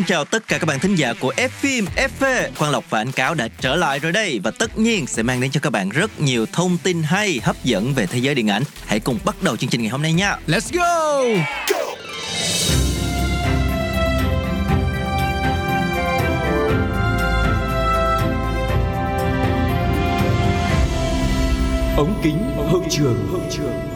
xin chào tất cả các bạn thính giả của F phim FV. Quang Lộc và anh Cáo đã trở lại rồi đây và tất nhiên sẽ mang đến cho các bạn rất nhiều thông tin hay, hấp dẫn về thế giới điện ảnh. Hãy cùng bắt đầu chương trình ngày hôm nay nha. Let's go! ống kính hậu trường hậu trường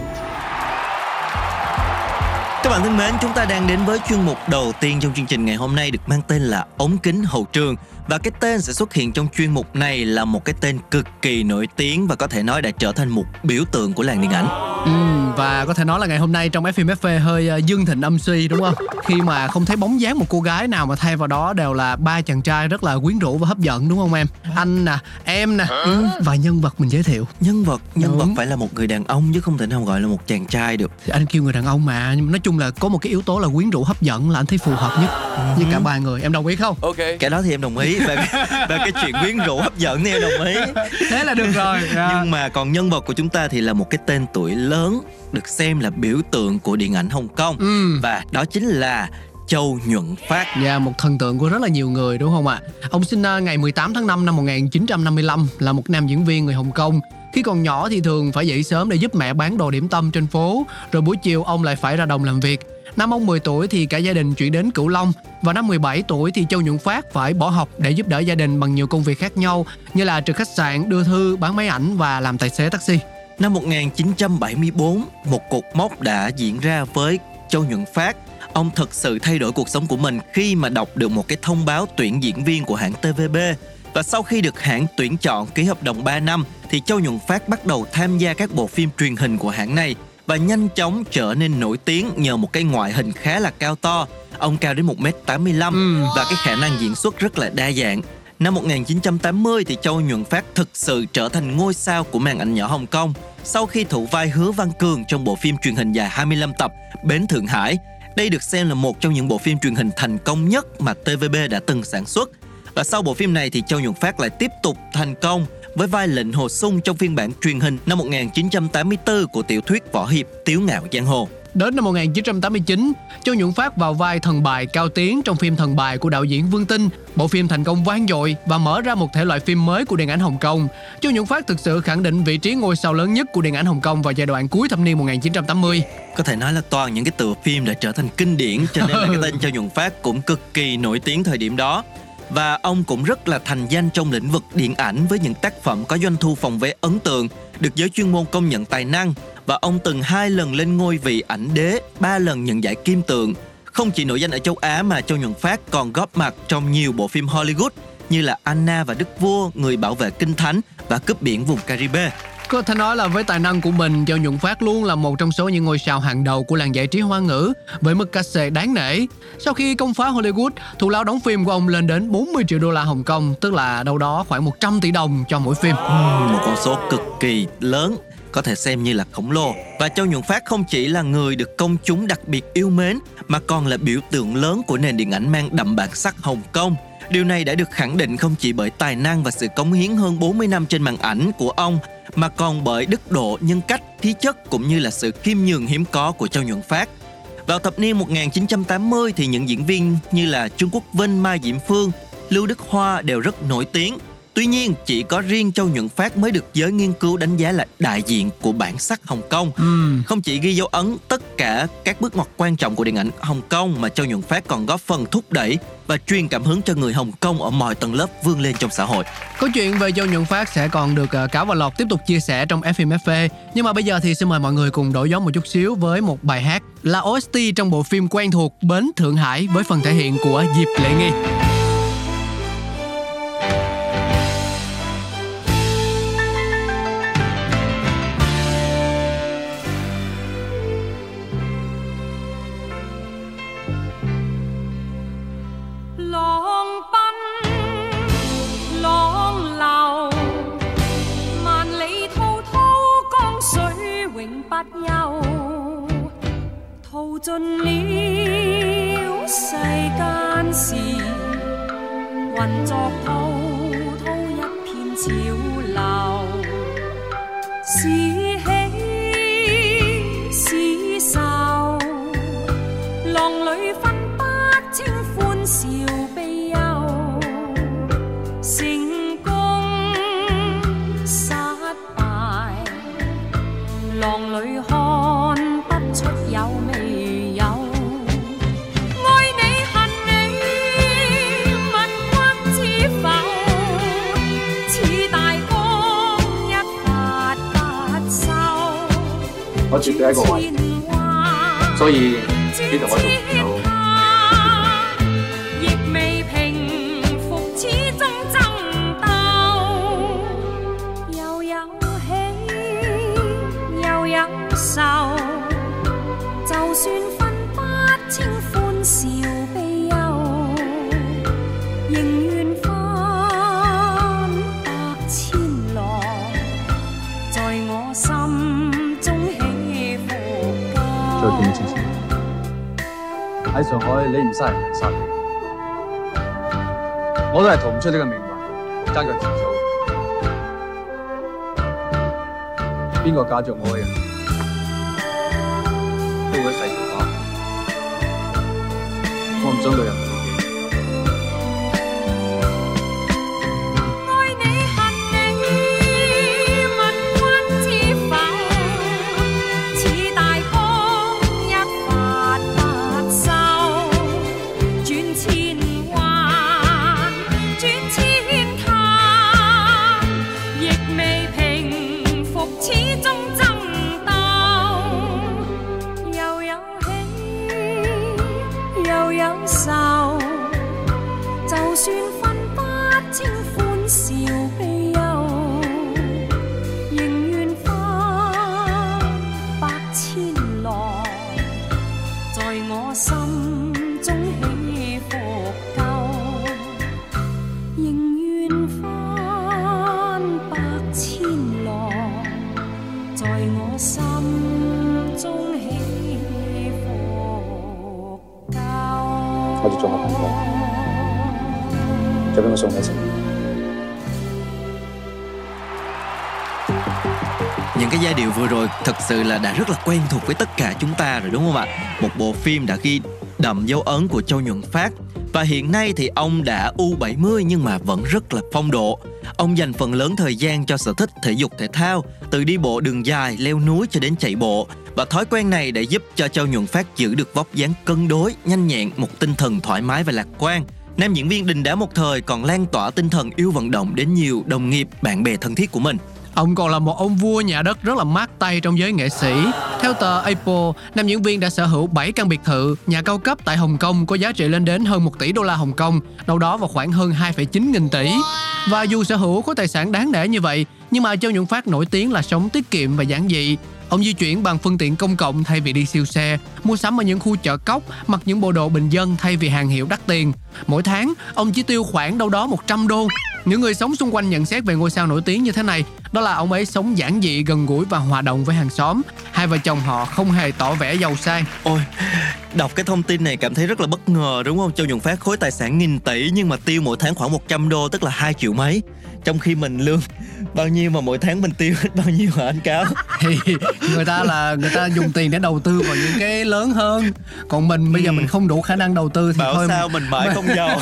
các bạn thân mến, chúng ta đang đến với chuyên mục đầu tiên trong chương trình ngày hôm nay được mang tên là ống kính hậu trường và cái tên sẽ xuất hiện trong chuyên mục này là một cái tên cực kỳ nổi tiếng và có thể nói đã trở thành một biểu tượng của làng điện ảnh. Ừ, và có thể nói là ngày hôm nay trong FM FV hơi uh, dương thịnh âm suy đúng không? Khi mà không thấy bóng dáng một cô gái nào mà thay vào đó đều là ba chàng trai rất là quyến rũ và hấp dẫn đúng không em? Anh nè, em nè ừ, và nhân vật mình giới thiệu. Nhân vật, nhân Đúng. vật phải là một người đàn ông chứ không thể nào gọi là một chàng trai được. Thì Anh kêu người đàn ông mà nhưng mà nói chung là có một cái yếu tố là quyến rũ hấp dẫn là anh thấy phù hợp nhất với cả ba người. Em đồng ý không? ok Cái đó thì em đồng ý và và cái chuyện quyến rũ hấp dẫn thì em đồng ý. Thế là được rồi. À. Nhưng mà còn nhân vật của chúng ta thì là một cái tên tuổi lớn được xem là biểu tượng của điện ảnh Hồng Kông Ừ. và đó chính là Châu Nhuận Phát. Dạ, một thần tượng của rất là nhiều người đúng không ạ? Ông sinh ra ngày 18 tháng 5 năm 1955 là một nam diễn viên người Hồng Kông. Khi còn nhỏ thì thường phải dậy sớm để giúp mẹ bán đồ điểm tâm trên phố, rồi buổi chiều ông lại phải ra đồng làm việc. Năm ông 10 tuổi thì cả gia đình chuyển đến Cửu Long và năm 17 tuổi thì Châu Nhuận Phát phải bỏ học để giúp đỡ gia đình bằng nhiều công việc khác nhau như là trực khách sạn, đưa thư, bán máy ảnh và làm tài xế taxi. Năm 1974, một cột mốc đã diễn ra với Châu Nhuận Phát. Ông thực sự thay đổi cuộc sống của mình khi mà đọc được một cái thông báo tuyển diễn viên của hãng TVB. Và sau khi được hãng tuyển chọn ký hợp đồng 3 năm thì Châu Nhuận Phát bắt đầu tham gia các bộ phim truyền hình của hãng này và nhanh chóng trở nên nổi tiếng nhờ một cái ngoại hình khá là cao to. Ông cao đến 1m85 Ừ. và cái khả năng diễn xuất rất là đa dạng. Năm 1980 thì Châu Nhuận Phát thực sự trở thành ngôi sao của màn ảnh nhỏ Hồng Kông sau khi thủ vai Hứa Văn Cường trong bộ phim truyền hình dài 25 tập Bến Thượng Hải. Đây được xem là một trong những bộ phim truyền hình thành công nhất mà TVB đã từng sản xuất. Và sau bộ phim này thì Châu Nhuận Phát lại tiếp tục thành công với vai lệnh Hồ Sung trong phiên bản truyền hình năm 1984 của tiểu thuyết võ hiệp Tiếu Ngạo Giang Hồ. Đến năm 1989, Châu Nhuận Phát vào vai thần bài Cao Tiến trong phim Thần bài của đạo diễn Vương Tinh. Bộ phim thành công vang dội và mở ra một thể loại phim mới của điện ảnh Hồng Kông. Châu Nhuận Phát thực sự khẳng định vị trí ngôi sao lớn nhất của điện ảnh Hồng Kông vào giai đoạn cuối thập niên 1980. Có thể nói là toàn những cái tựa phim đã trở thành kinh điển cho nên là cái tên Châu Nhuận Phát cũng cực kỳ nổi tiếng thời điểm đó. Và ông cũng rất là thành danh trong lĩnh vực điện ảnh với những tác phẩm có doanh thu phòng vé ấn tượng, được giới chuyên môn công nhận tài năng và ông từng hai lần lên ngôi vị ảnh đế, ba lần nhận giải kim tượng. Không chỉ nổi danh ở châu Á mà Châu Nhuận Phát còn góp mặt trong nhiều bộ phim Hollywood như là Anna và Đức Vua, Người bảo vệ kinh thánh và Cướp biển vùng Caribe. Có thể nói là với tài năng của mình, Châu Nhuận Phát luôn là một trong số những ngôi sao hàng đầu của làng giải trí hoa ngữ với mức cát xê đáng nể. Sau khi công phá Hollywood, thù lao đóng phim của ông lên đến 40 triệu đô la Hồng Kông, tức là đâu đó khoảng 100 tỷ đồng cho mỗi phim. một con số cực kỳ lớn có thể xem như là khổng lồ và Châu Nhuận Phát không chỉ là người được công chúng đặc biệt yêu mến mà còn là biểu tượng lớn của nền điện ảnh mang đậm bản sắc Hồng Kông. Điều này đã được khẳng định không chỉ bởi tài năng và sự cống hiến hơn 40 năm trên màn ảnh của ông mà còn bởi đức độ, nhân cách, khí chất cũng như là sự khiêm nhường hiếm có của Châu Nhuận Phát. Vào thập niên 1980 thì những diễn viên như là Trương Quốc Vinh, Mai Diễm Phương, Lưu Đức Hoa đều rất nổi tiếng. Tuy nhiên, chỉ có riêng Châu Nhuận Phát mới được giới nghiên cứu đánh giá là đại diện của bản sắc Hồng Kông. Ừm. Không chỉ ghi dấu ấn tất cả các bước ngoặt quan trọng của điện ảnh Hồng Kông mà Châu Nhuận Phát còn góp phần thúc đẩy và truyền cảm hứng cho người Hồng Kông ở mọi tầng lớp vươn lên trong xã hội. Câu chuyện về Châu Nhuận Phát sẽ còn được uh, Cáo và Lộc tiếp tục chia sẻ trong FM FV. Nhưng mà bây giờ thì xin mời mọi người cùng đổi gió một chút xíu với một bài hát là OST trong bộ phim quen thuộc Bến Thượng Hải với phần thể hiện của Diệp Lệ Nghi. 浪里看不出有未有。爱你恨你，问君知否？似大江一发不收。我絕對係一個壞人，所以呢度我做喺上海你唔殺人人殺你，我都係逃唔出呢個命運，爭腳遲早。邊個嫁着我嘅人，都會世俗化。我唔想女人清歡笑悲憂，仍願翻百千浪，在我心中起伏夠，仍願翻百千浪，在我心中起伏夠。我哋做下朋友，再俾我送你一。Giai điệu vừa rồi thật sự là đã rất là quen thuộc với tất cả chúng ta rồi đúng không ạ? Một bộ phim đã ghi đậm dấu ấn của Châu Nhuận Phát và hiện nay thì ông đã U70 nhưng mà vẫn rất là phong độ. Ông dành phần lớn thời gian cho sở thích thể dục thể thao, từ đi bộ đường dài, leo núi cho đến chạy bộ. Và thói quen này đã giúp cho Châu Nhuận Phát giữ được vóc dáng cân đối, nhanh nhẹn, một tinh thần thoải mái và lạc quan. Nam diễn viên đình đám một thời còn lan tỏa tinh thần yêu vận động đến nhiều đồng nghiệp, bạn bè thân thiết của mình. Ông còn là một ông vua nhà đất rất là mát tay trong giới nghệ sĩ. Theo tờ Apple, nam diễn viên đã sở hữu 7 căn biệt thự, nhà cao cấp tại Hồng Kông có giá trị lên đến hơn 1 tỷ đô la Hồng Kông, đâu đó vào khoảng hơn 2,9 nghìn tỷ. Và dù sở hữu có tài sản đáng nể như vậy, nhưng mà Châu Nhuận Phát nổi tiếng là sống tiết kiệm và giản dị. Ông di chuyển bằng phương tiện công cộng thay vì đi siêu xe, mua sắm ở những khu chợ cóc, mặc những bộ đồ bình dân thay vì hàng hiệu đắt tiền. Mỗi tháng, ông chỉ tiêu khoảng đâu đó 100 đô. Những người sống xung quanh nhận xét về ngôi sao nổi tiếng như thế này, đó là ông ấy sống giản dị, gần gũi và hòa đồng với hàng xóm. Hai vợ chồng họ không hề tỏ vẻ giàu sang. Ôi, đọc cái thông tin này cảm thấy rất là bất ngờ đúng không? Châu Nhuận Phát khối tài sản nghìn tỷ nhưng mà tiêu mỗi tháng khoảng 100 đô tức là 2 triệu mấy. Trong khi mình lương bao nhiêu mà mỗi tháng mình tiêu hết bao nhiêu hả anh Cáo? Thì người ta là người ta dùng tiền để đầu tư vào những cái lớn hơn. Còn mình bây giờ mình không đủ khả năng đầu tư thì Bảo thôi sao mình mãi không giàu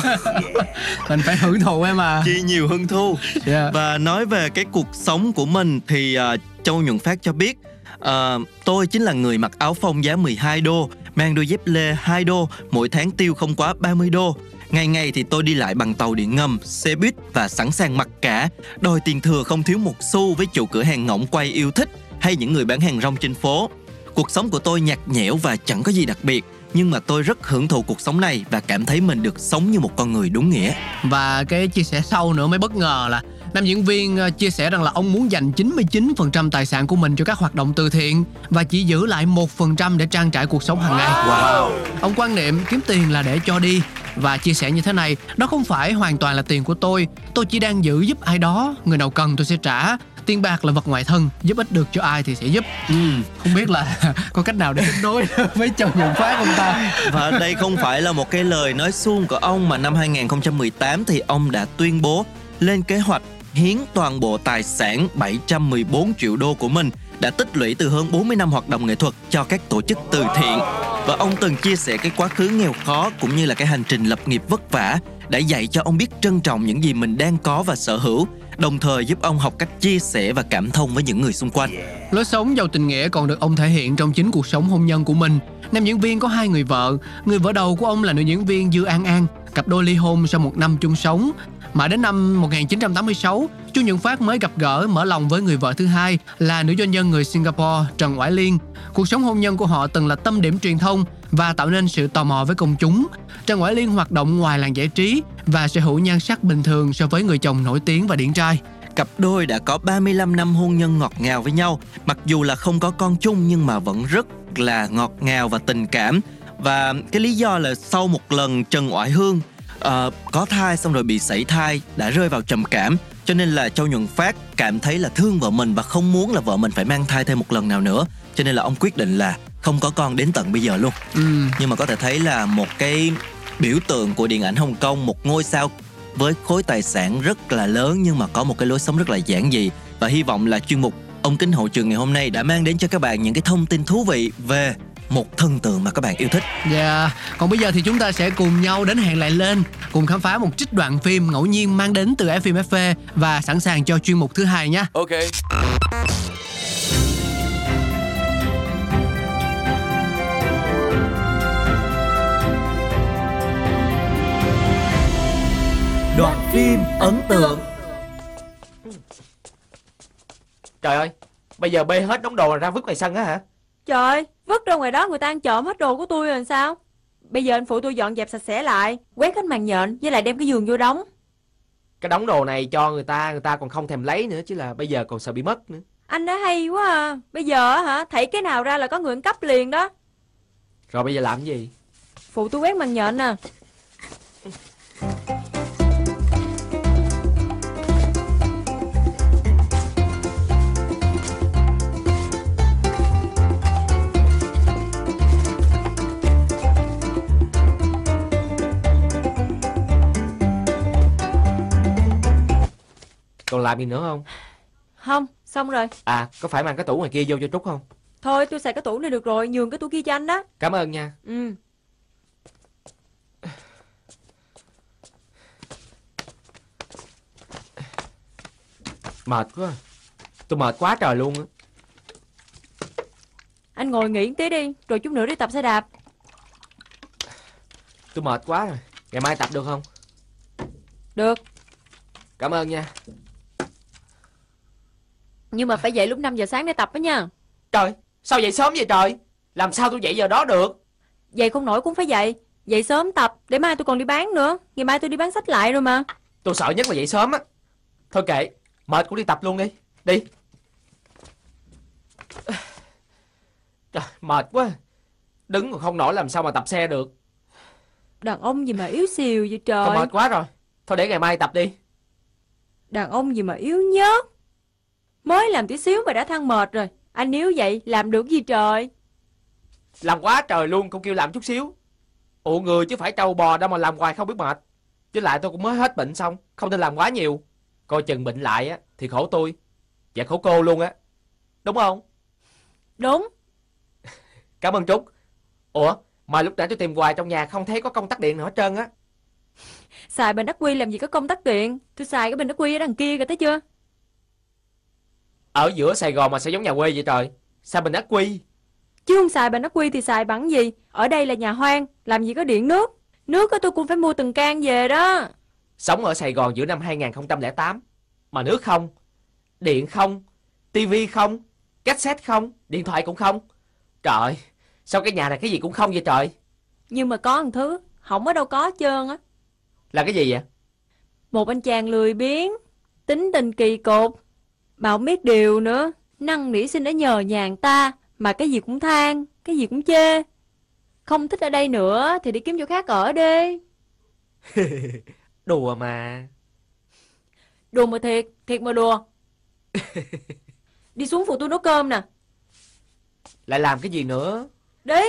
mình phải hưởng thụ em à. Chi nhiều hơn thu Yeah. Và nói về cái cuộc sống của mình thì uh, Châu Nhuận Phát cho biết uh, Tôi chính là người mặc áo phông giá 12 đô Mang đôi dép lê 2 đô Mỗi tháng tiêu không quá 30 đô. Ngày ngày thì tôi đi lại bằng tàu điện ngầm, xe buýt và sẵn sàng mặc cả. Đòi tiền thừa không thiếu một xu với chủ cửa hàng ngỗng quay yêu thích Hay những người bán hàng rong trên phố. Cuộc sống của tôi nhạt nhẽo và chẳng có gì đặc biệt Nhưng mà tôi rất hưởng thụ cuộc sống này Và cảm thấy mình được sống như một con người đúng nghĩa. Và cái chia sẻ sau nữa mới bất ngờ là Nam diễn viên ờ, chia sẻ rằng là ông muốn dành 99% tài sản của mình cho các hoạt động từ thiện và chỉ giữ lại 1% để trang trải cuộc sống hàng ngày. Wow. Ông quan niệm kiếm tiền là để cho đi và chia sẻ như thế này, đó không phải hoàn toàn là tiền của tôi, tôi chỉ đang giữ giúp ai đó, người nào cần tôi sẽ trả. Tiền bạc là vật ngoại thân, giúp ích được cho ai thì sẽ giúp. Ừ. Không biết là có cách nào để nối với Châu Nhuận Phát không ta? Và đây không phải là một cái lời nói suông của ông mà năm 2018 thì ông đã tuyên bố lên kế hoạch hiến toàn bộ tài sản 714 triệu đô của mình đã tích lũy từ hơn 40 năm hoạt động nghệ thuật cho các tổ chức từ thiện. Và ông từng chia sẻ cái quá khứ nghèo khó cũng như là cái hành trình lập nghiệp vất vả đã dạy cho ông biết trân trọng những gì mình đang có và sở hữu, đồng thời giúp ông học cách chia sẻ và cảm thông với những người xung quanh. Lối sống giàu tình nghĩa còn được ông thể hiện trong chính cuộc sống hôn nhân của mình. Nam diễn viên có hai người vợ, người vợ đầu của ông là nữ diễn viên Dư An An, cặp đôi ly hôn sau một năm chung sống. Mãi đến năm 1986, Chu Nhuận Phát mới gặp gỡ mở lòng với người vợ thứ hai là nữ doanh nhân người Singapore Trần Oải Liên. Cuộc sống hôn nhân của họ từng là tâm điểm truyền thông và tạo nên sự tò mò với công chúng. Trần Oải Liên hoạt động ngoài làng giải trí và sở hữu nhan sắc bình thường so với người chồng nổi tiếng và điển trai. Cặp đôi đã có 35 năm hôn nhân ngọt ngào với nhau, mặc dù là không có con chung nhưng mà vẫn rất là ngọt ngào và tình cảm. Và cái lý do là sau một lần Trần Oải Hương uh, có thai xong rồi bị sảy thai đã rơi vào trầm cảm cho nên là Châu Nhuận Phát cảm thấy là thương vợ mình và không muốn là vợ mình phải mang thai thêm một lần nào nữa. Cho nên là ông quyết định là không có con đến tận bây giờ luôn. Ừ. nhưng mà có thể thấy là một cái biểu tượng của điện ảnh Hồng Kông một ngôi sao với khối tài sản rất là lớn nhưng mà có một cái lối sống rất là giản dị. Và hy vọng là chuyên mục ông kính hậu trường ngày hôm nay đã mang đến cho các bạn những cái thông tin thú vị về một thần tượng mà các bạn yêu thích Dạ, còn bây giờ thì chúng ta sẽ cùng nhau đến hẹn lại lên Cùng khám phá một trích đoạn phim ngẫu nhiên mang đến từ FV Và sẵn sàng cho chuyên mục thứ hai nhé Ok. đoạn phim ấn tượng Trời ơi, bây giờ bê hết đống đồ ra vứt ngoài sân á hả? Trời, vứt ra ngoài đó người ta ăn trộm hết đồ của tôi rồi sao? Bây giờ anh phụ tôi dọn dẹp sạch sẽ lại, quét hết màn nhện với lại đem cái giường vô đóng. Cái đống đồ này cho người ta, người ta còn không thèm lấy nữa chứ là bây giờ còn sợ bị mất nữa. Anh đã hay quá à. Bây giờ hả, thảy cái nào ra là có người ăn cắp liền đó. Rồi bây giờ làm cái gì? Phụ tôi quét màn nhện nè. Còn làm gì nữa không? Không, xong rồi. À, có phải mang cái tủ ngoài kia vô cho Trúc không? Thôi tôi xài cái tủ này được rồi, nhường cái tủ kia cho anh đó. Cảm ơn nha. Ừ. Mệt quá. Tôi mệt quá trời luôn á. Anh ngồi nghỉ một tí đi, rồi chút nữa đi tập xe đạp. Tôi mệt quá rồi. Ngày mai tập được không? Được, Cảm ơn nha. Nhưng mà phải dậy lúc 5 giờ sáng để tập đó nha. Trời, sao dậy sớm vậy trời? Làm sao tôi dậy giờ đó được? Dậy không nổi cũng phải dậy. Dậy sớm tập, để mai tôi còn đi bán nữa. Ngày mai tôi đi bán sách lại rồi mà. Tôi sợ nhất là dậy sớm á. Thôi kệ, mệt cũng đi tập luôn đi. Đi. Trời, mệt quá. Đứng còn không nổi làm sao mà tập xe được. Đàn ông gì mà yếu xìu vậy Thôi trời. mệt quá rồi. Thôi để ngày mai tập đi. Đàn ông gì mà yếu nhớt. Mới làm tí xíu mà đã than mệt rồi. Anh yếu vậy, làm được gì trời? Làm quá trời luôn, cũng kêu làm chút xíu. Ủa người chứ phải trâu bò đâu mà làm hoài không biết mệt. Với lại tôi cũng mới hết bệnh xong, không nên làm quá nhiều. Coi chừng bệnh lại á, thì khổ tôi. Và khổ cô luôn á. Đúng không? Đúng, Cảm ơn Trúc. Ủa, mà lúc nãy tôi tìm hoài trong nhà không thấy có công tắc điện nào hết trơn á. xài bình ắc quy làm gì có công tắc điện. Tôi xài cái bình ắc quy ở đằng kia kìa thấy chưa? Ở giữa Sài Gòn mà sao giống nhà quê vậy trời? Sao bình ác quy? Chứ không xài bình ắc quy thì xài bằng gì? Ở đây là nhà hoang, làm gì có điện nước. Nước á tôi cũng phải mua từng can về đó. Sống ở Sài Gòn giữa năm 2008 mà nước không, điện không, tivi không, cassette không, điện thoại cũng không. Trời, sao cái nhà này cái gì cũng không vậy trời? Nhưng mà có một thứ, không ở đâu có trơn á. Là cái gì vậy? Một anh chàng lười biếng, Tính tình kỳ cục. Mà không biết điều nữa. Năng nỉ xin đã nhờ nhàn ta. Mà cái gì cũng than, cái gì cũng chê. Không thích ở đây nữa thì đi kiếm chỗ khác ở đi. Đùa mà. Đùa mà thiệt, thiệt mà đùa. đi xuống phụ tôi nấu cơm nè. Lại làm cái gì nữa? Đi.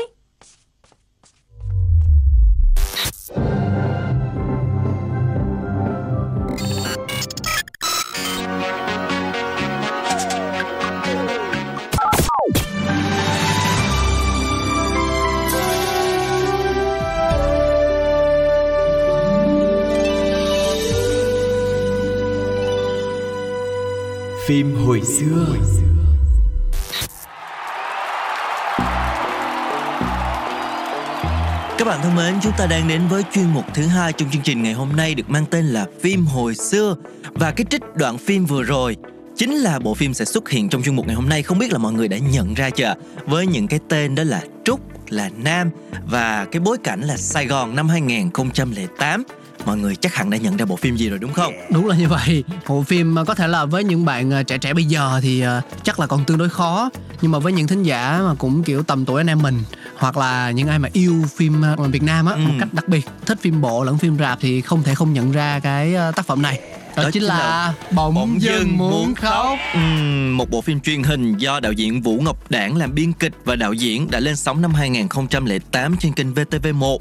Phim hồi xưa Các bạn thân mến, chúng ta đang đến với chuyên mục thứ hai trong chương trình ngày hôm nay được mang tên là phim hồi xưa và cái trích đoạn phim vừa rồi chính là bộ phim sẽ xuất hiện trong chuyên mục ngày hôm nay. Không biết là mọi người đã nhận ra chưa? Với những cái tên đó là Trúc, là Nam và cái bối cảnh là Sài Gòn năm 2008 mọi người chắc hẳn đã nhận ra bộ phim gì rồi đúng không? Đúng là như vậy. Bộ phim có thể là với những bạn ờ, trẻ trẻ bây giờ thì ờ, chắc là còn tương đối khó, nhưng mà với những thính giả mà cũng kiểu tầm tuổi anh em mình hoặc là những ai mà yêu phim ờ, Việt Nam á Ừ. một cách đặc biệt, thích phim bộ lẫn phim rạp thì không thể không nhận ra cái tác phẩm này. Đó, Đó chính là là Bỗng dưng muốn khóc. Ừm, một bộ phim truyền hình do đạo diễn Vũ Ngọc Đảng làm biên kịch và đạo diễn đã lên sóng năm 2008 trên kênh VTV1.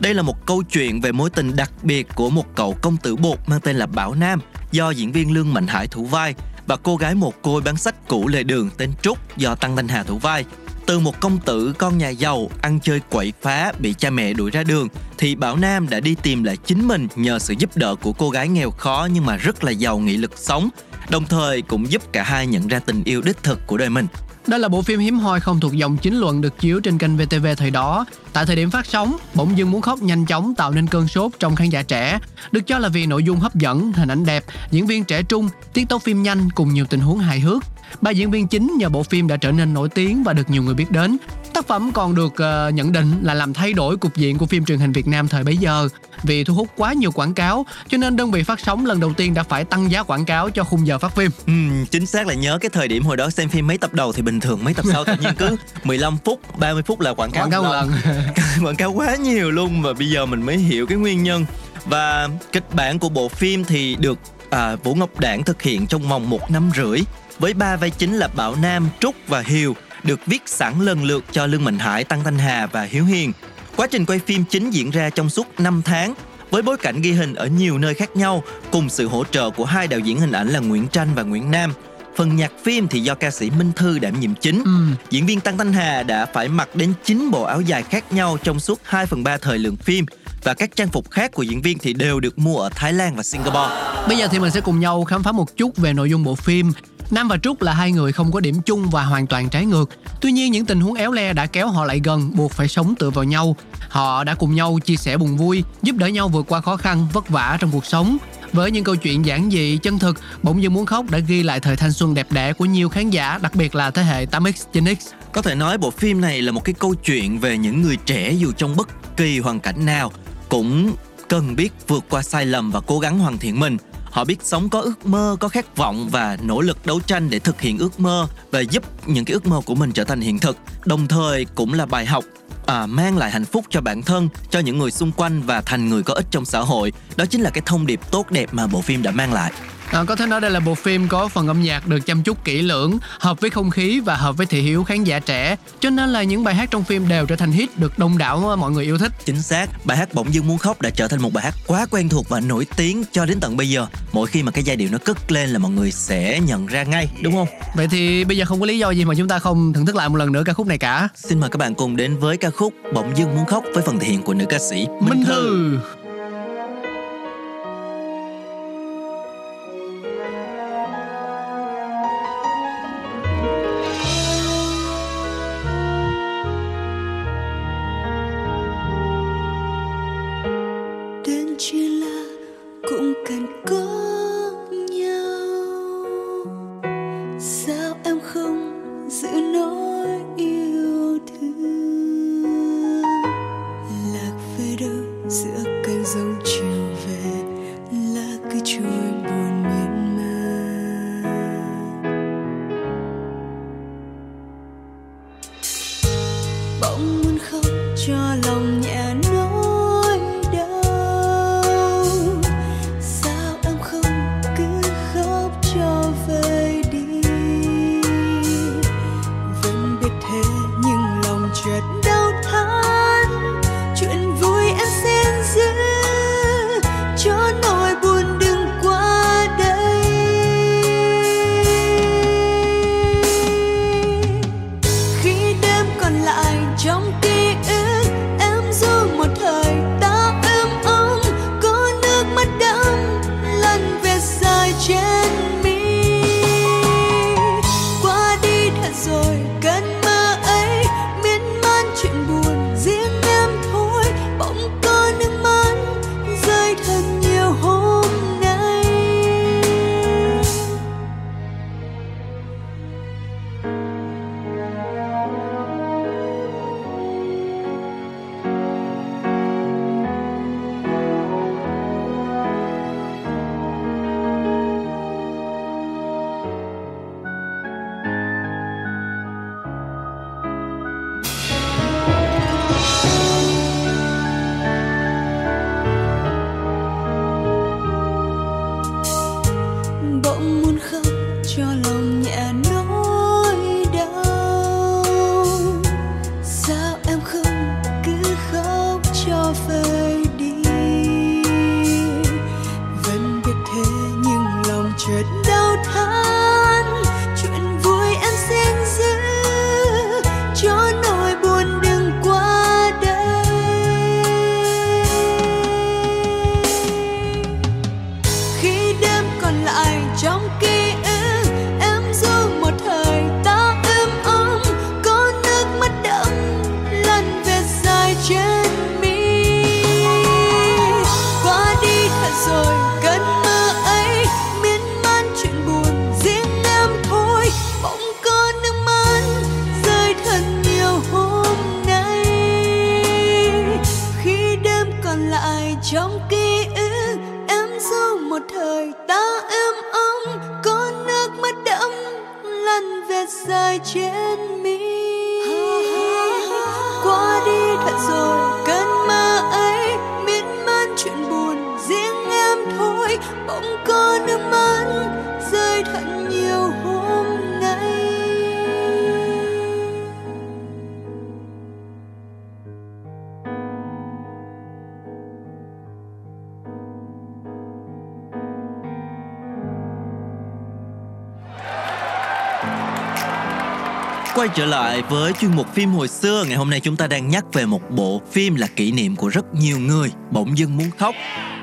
Đây là một câu chuyện về mối tình đặc biệt của một cậu công tử bột mang tên là Bảo Nam do diễn viên Lương Mạnh Hải thủ vai và cô gái một côi bán sách cũ lề đường tên Trúc do Tăng Thanh Hà thủ vai. Từ một công tử con nhà giàu ăn chơi quậy phá bị cha mẹ đuổi ra đường, thì Bảo Nam đã đi tìm lại chính mình nhờ sự giúp đỡ của cô gái nghèo khó nhưng mà rất là giàu nghị lực sống, đồng thời cũng giúp cả hai nhận ra tình yêu đích thực của đời mình. Đây là bộ phim hiếm hoi không thuộc dòng chính luận được chiếu trên kênh VTV thời đó. Tại thời điểm phát sóng, Bỗng dưng muốn khóc nhanh chóng tạo nên cơn sốt trong khán giả trẻ. Được cho là vì nội dung hấp dẫn, hình ảnh đẹp, diễn viên trẻ trung, tiết tấu phim nhanh cùng nhiều tình huống hài hước. Ba diễn viên chính nhờ bộ phim đã trở nên nổi tiếng và được nhiều người biết đến. Tác phẩm còn được ờ, nhận định là làm thay đổi cục diện của phim truyền hình Việt Nam thời bấy giờ. Vì thu hút quá nhiều quảng cáo, cho nên đơn vị phát sóng lần đầu tiên đã phải tăng giá quảng cáo cho khung giờ phát phim. Ừm, chính xác là nhớ cái thời điểm hồi đó xem phim mấy tập đầu thì bình thường mấy tập sau tự nhiên cứ 15 phút 30 phút là quảng cáo Quảng cáo lần. quảng cáo quá nhiều luôn và bây giờ mình mới hiểu cái nguyên nhân và kịch bản của bộ phim thì được à, Vũ Ngọc Đảng thực hiện trong vòng một năm rưỡi với ba vai chính là Bảo Nam, Trúc và Hiều được viết sẵn lần lượt cho Lương Mạnh Hải, Tăng Thanh Hà và Hiếu Hiền. Quá trình quay phim chính diễn ra trong suốt 5 tháng với bối cảnh ghi hình ở nhiều nơi khác nhau cùng sự hỗ trợ của hai đạo diễn hình ảnh là Nguyễn Tranh và Nguyễn Nam. Phần nhạc phim thì do ca sĩ Minh Thư đảm nhiệm chính. Ừm. Diễn viên Tăng Thanh Hà đã phải mặc đến 9 bộ áo dài khác nhau trong suốt 2 phần 3 thời lượng phim và các trang phục khác của diễn viên thì đều được mua ở Thái Lan và Singapore. Bây giờ thì mình sẽ cùng nhau khám phá một chút về nội dung bộ phim. Nam và Trúc là hai người không có điểm chung và hoàn toàn trái ngược. Tuy nhiên những tình huống éo le đã kéo họ lại gần, buộc phải sống tựa vào nhau. Họ đã cùng nhau chia sẻ buồn vui, giúp đỡ nhau vượt qua khó khăn, vất vả trong cuộc sống. Với những câu chuyện giản dị, chân thực, bỗng dưng muốn khóc đã ghi lại thời thanh xuân đẹp đẽ của nhiều khán giả, đặc biệt là thế hệ 8X, 9X. Có thể nói bộ phim này là một cái câu chuyện về những người trẻ dù trong bất kỳ hoàn cảnh nào cũng cần biết vượt qua sai lầm và cố gắng hoàn thiện mình. Họ biết sống có ước mơ, có khát vọng và nỗ lực đấu tranh để thực hiện ước mơ và giúp những cái ước mơ của mình trở thành hiện thực. Đồng thời cũng là bài học à, mang lại hạnh phúc cho bản thân, cho những người xung quanh và thành người có ích trong xã hội. Đó chính là cái thông điệp tốt đẹp mà bộ phim đã mang lại. À, có thể nói đây là bộ phim có phần âm nhạc được chăm chút kỹ lưỡng, hợp với không khí và hợp với thị hiếu khán giả trẻ. Cho nên là những bài hát trong phim đều trở thành hit được đông đảo mọi người yêu thích. Chính xác, bài hát Bỗng dưng muốn khóc đã trở thành một bài hát quá quen thuộc và nổi tiếng cho đến tận bây giờ. Mỗi khi mà cái giai điệu nó cất lên là mọi người sẽ nhận ra ngay, đúng không? Vậy thì bây giờ không có lý do gì mà chúng ta không thưởng thức lại một lần nữa ca khúc này cả. Xin mời các bạn cùng đến với ca khúc Bỗng dưng muốn khóc với phần thể hiện của nữ ca sĩ Minh Thư. đến trong ký ức, em du một thời ta êm ấm, có nước mắt đẫm lăn về dài trên Quay trở lại với chuyên mục phim hồi xưa. Ngày hôm nay chúng ta đang nhắc về một bộ phim là kỷ niệm của rất nhiều người Bỗng dưng muốn khóc.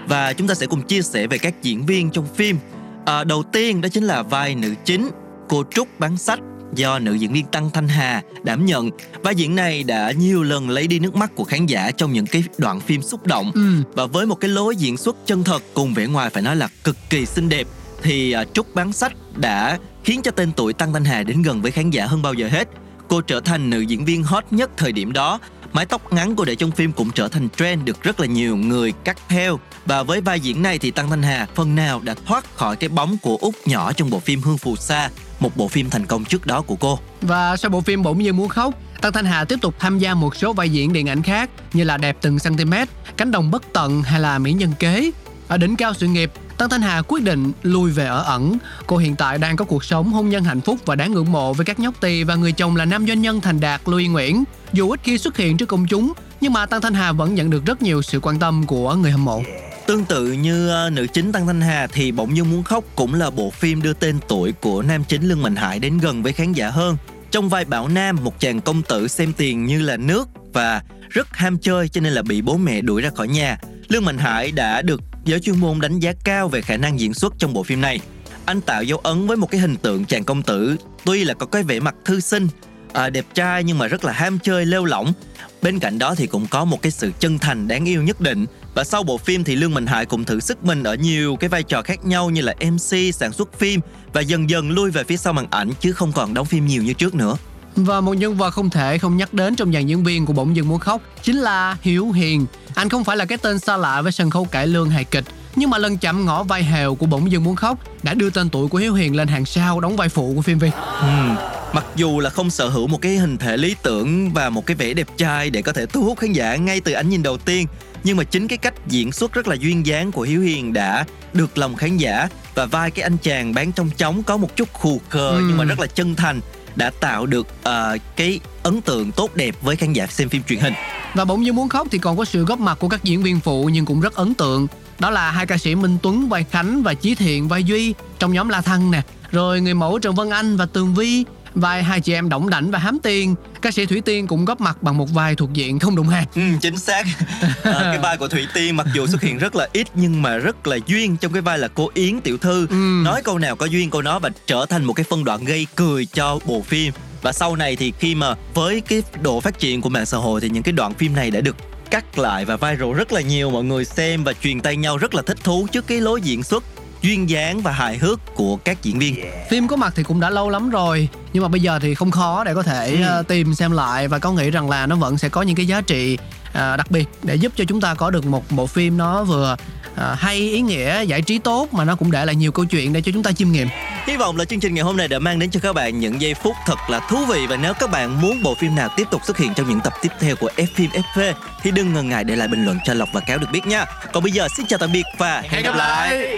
Và chúng ta sẽ cùng chia sẻ về các diễn viên trong phim. À, Đầu tiên đó chính là vai nữ chính Cô Trúc bán sách do nữ diễn viên Tăng Thanh Hà đảm nhận. Vai diễn này đã nhiều lần lấy đi nước mắt của khán giả trong những cái đoạn phim xúc động. Ừ. Và với một cái lối diễn xuất chân thật cùng vẻ ngoài phải nói là cực kỳ xinh đẹp Thì à, Trúc bán sách đã khiến cho tên tuổi Tăng Thanh Hà đến gần với khán giả hơn bao giờ hết. Cô trở thành nữ diễn viên hot nhất thời điểm đó. Mái tóc ngắn cô để trong phim cũng trở thành trend được rất là nhiều người cắt theo. Và với vai diễn này thì Tăng Thanh Hà phần nào đã thoát khỏi cái bóng của Út nhỏ trong bộ phim Hương Phù Sa, một bộ phim thành công trước đó của cô. Và sau bộ phim Bỗng như muốn khóc, Tăng Thanh Hà tiếp tục tham gia một số vai diễn điện ảnh khác như là Đẹp từng cm, Cánh đồng bất tận hay là Mỹ nhân kế. Ở đỉnh cao sự nghiệp, Tăng Thanh Hà quyết định lui về ở ẩn. Cô hiện tại đang có cuộc sống hôn nhân hạnh phúc và đáng ngưỡng mộ với các nhóc tỳ và người chồng là nam doanh nhân thành đạt Louis Nguyễn. Dù ít khi xuất hiện trước công chúng, nhưng mà Tăng Thanh Hà vẫn nhận được rất nhiều sự quan tâm của người hâm mộ. Tương tự như ờ, nữ chính Tăng Thanh Hà thì Bỗng Dưng Muốn Khóc cũng là bộ phim đưa tên tuổi của nam chính Lương Mạnh Hải đến gần với khán giả hơn. Trong vai Bảo Nam, một chàng công tử xem tiền như là nước và rất ham chơi cho nên là bị bố mẹ đuổi ra khỏi nhà. Lương Mạnh Hải đã được giới chuyên môn đánh giá cao về khả năng diễn xuất trong bộ phim này. Anh tạo dấu ấn với một cái hình tượng chàng công tử tuy là có cái vẻ mặt thư sinh, à, đẹp trai nhưng mà rất là ham chơi lêu lỏng. Bên cạnh đó thì cũng có một cái sự chân thành đáng yêu nhất định. Và sau bộ phim thì Lương Mạnh Hải cũng thử sức mình ở nhiều cái vai trò khác nhau như là MC, sản xuất phim và dần dần lui về phía sau màn ảnh chứ không còn đóng phim nhiều như trước nữa. Và một nhân vật không thể không nhắc đến trong dàn diễn viên của Bỗng dưng muốn khóc chính là Hiếu Hiền. Anh không phải là cái tên xa lạ với sân khấu cải lương hài kịch, nhưng mà lần chạm ngõ vai hèo của Bỗng dưng muốn khóc đã đưa tên tuổi của Hiếu Hiền lên hàng sao đóng vai phụ của phim Việt. Ừ. Mặc dù là không sở hữu một cái hình thể lý tưởng và một cái vẻ đẹp trai để có thể thu hút khán giả ngay từ ánh nhìn đầu tiên, nhưng mà chính cái cách diễn xuất rất là duyên dáng của Hiếu Hiền đã được lòng khán giả và vai cái anh chàng bán trong chóng có một chút khù khờ Ừ. nhưng mà rất là chân thành đã tạo được uh, cái ấn tượng tốt đẹp với khán giả xem phim truyền hình. Và bỗng như muốn khóc thì còn có sự góp mặt của các diễn viên phụ nhưng cũng rất ấn tượng. Đó là hai ca sĩ Minh Tuấn vai Khánh và Chí Thiện vai Duy trong nhóm La Thăng nè. Rồi người mẫu Trần Vân Anh và Tường Vi vai hai chị em Đổng Đảnh và Hám Tiên. Ca sĩ Thủy Tiên cũng góp mặt bằng một vai thuộc diện không đụng hàng. Ừ, chính xác. Ờ, cái vai của Thủy Tiên mặc dù xuất hiện rất là ít nhưng mà rất là duyên trong cái vai là cô Yến tiểu thư. Ừ. Nói câu nào có duyên câu đó và trở thành một cái phân đoạn gây cười cho bộ phim. Và sau này thì khi mà với cái độ phát triển của mạng xã hội thì những cái đoạn phim này đã được cắt lại và viral rất là nhiều mọi người xem và truyền tay nhau rất là thích thú trước cái lối diễn xuất duyên dáng và hài hước của các diễn viên. Phim có mặt thì cũng đã lâu lắm rồi Nhưng mà bây giờ thì không khó để có thể Ừ. ờ, tìm xem lại Và có nghĩ rằng là nó vẫn sẽ có những cái giá trị ờ, đặc biệt Để giúp cho chúng ta có được một bộ phim nó vừa ờ, hay, ý nghĩa, giải trí tốt Mà nó cũng để lại nhiều câu chuyện để cho chúng ta chiêm nghiệm Hy vọng là chương trình ngày hôm nay đã mang đến cho các bạn những giây phút thật là thú vị và nếu các bạn muốn bộ phim nào tiếp tục xuất hiện trong những tập tiếp theo của F phim FV thì đừng ngần ngại để lại bình luận cho Lộc và Cáo được biết nha. Còn bây giờ xin chào tạm biệt và hẹn gặp lại.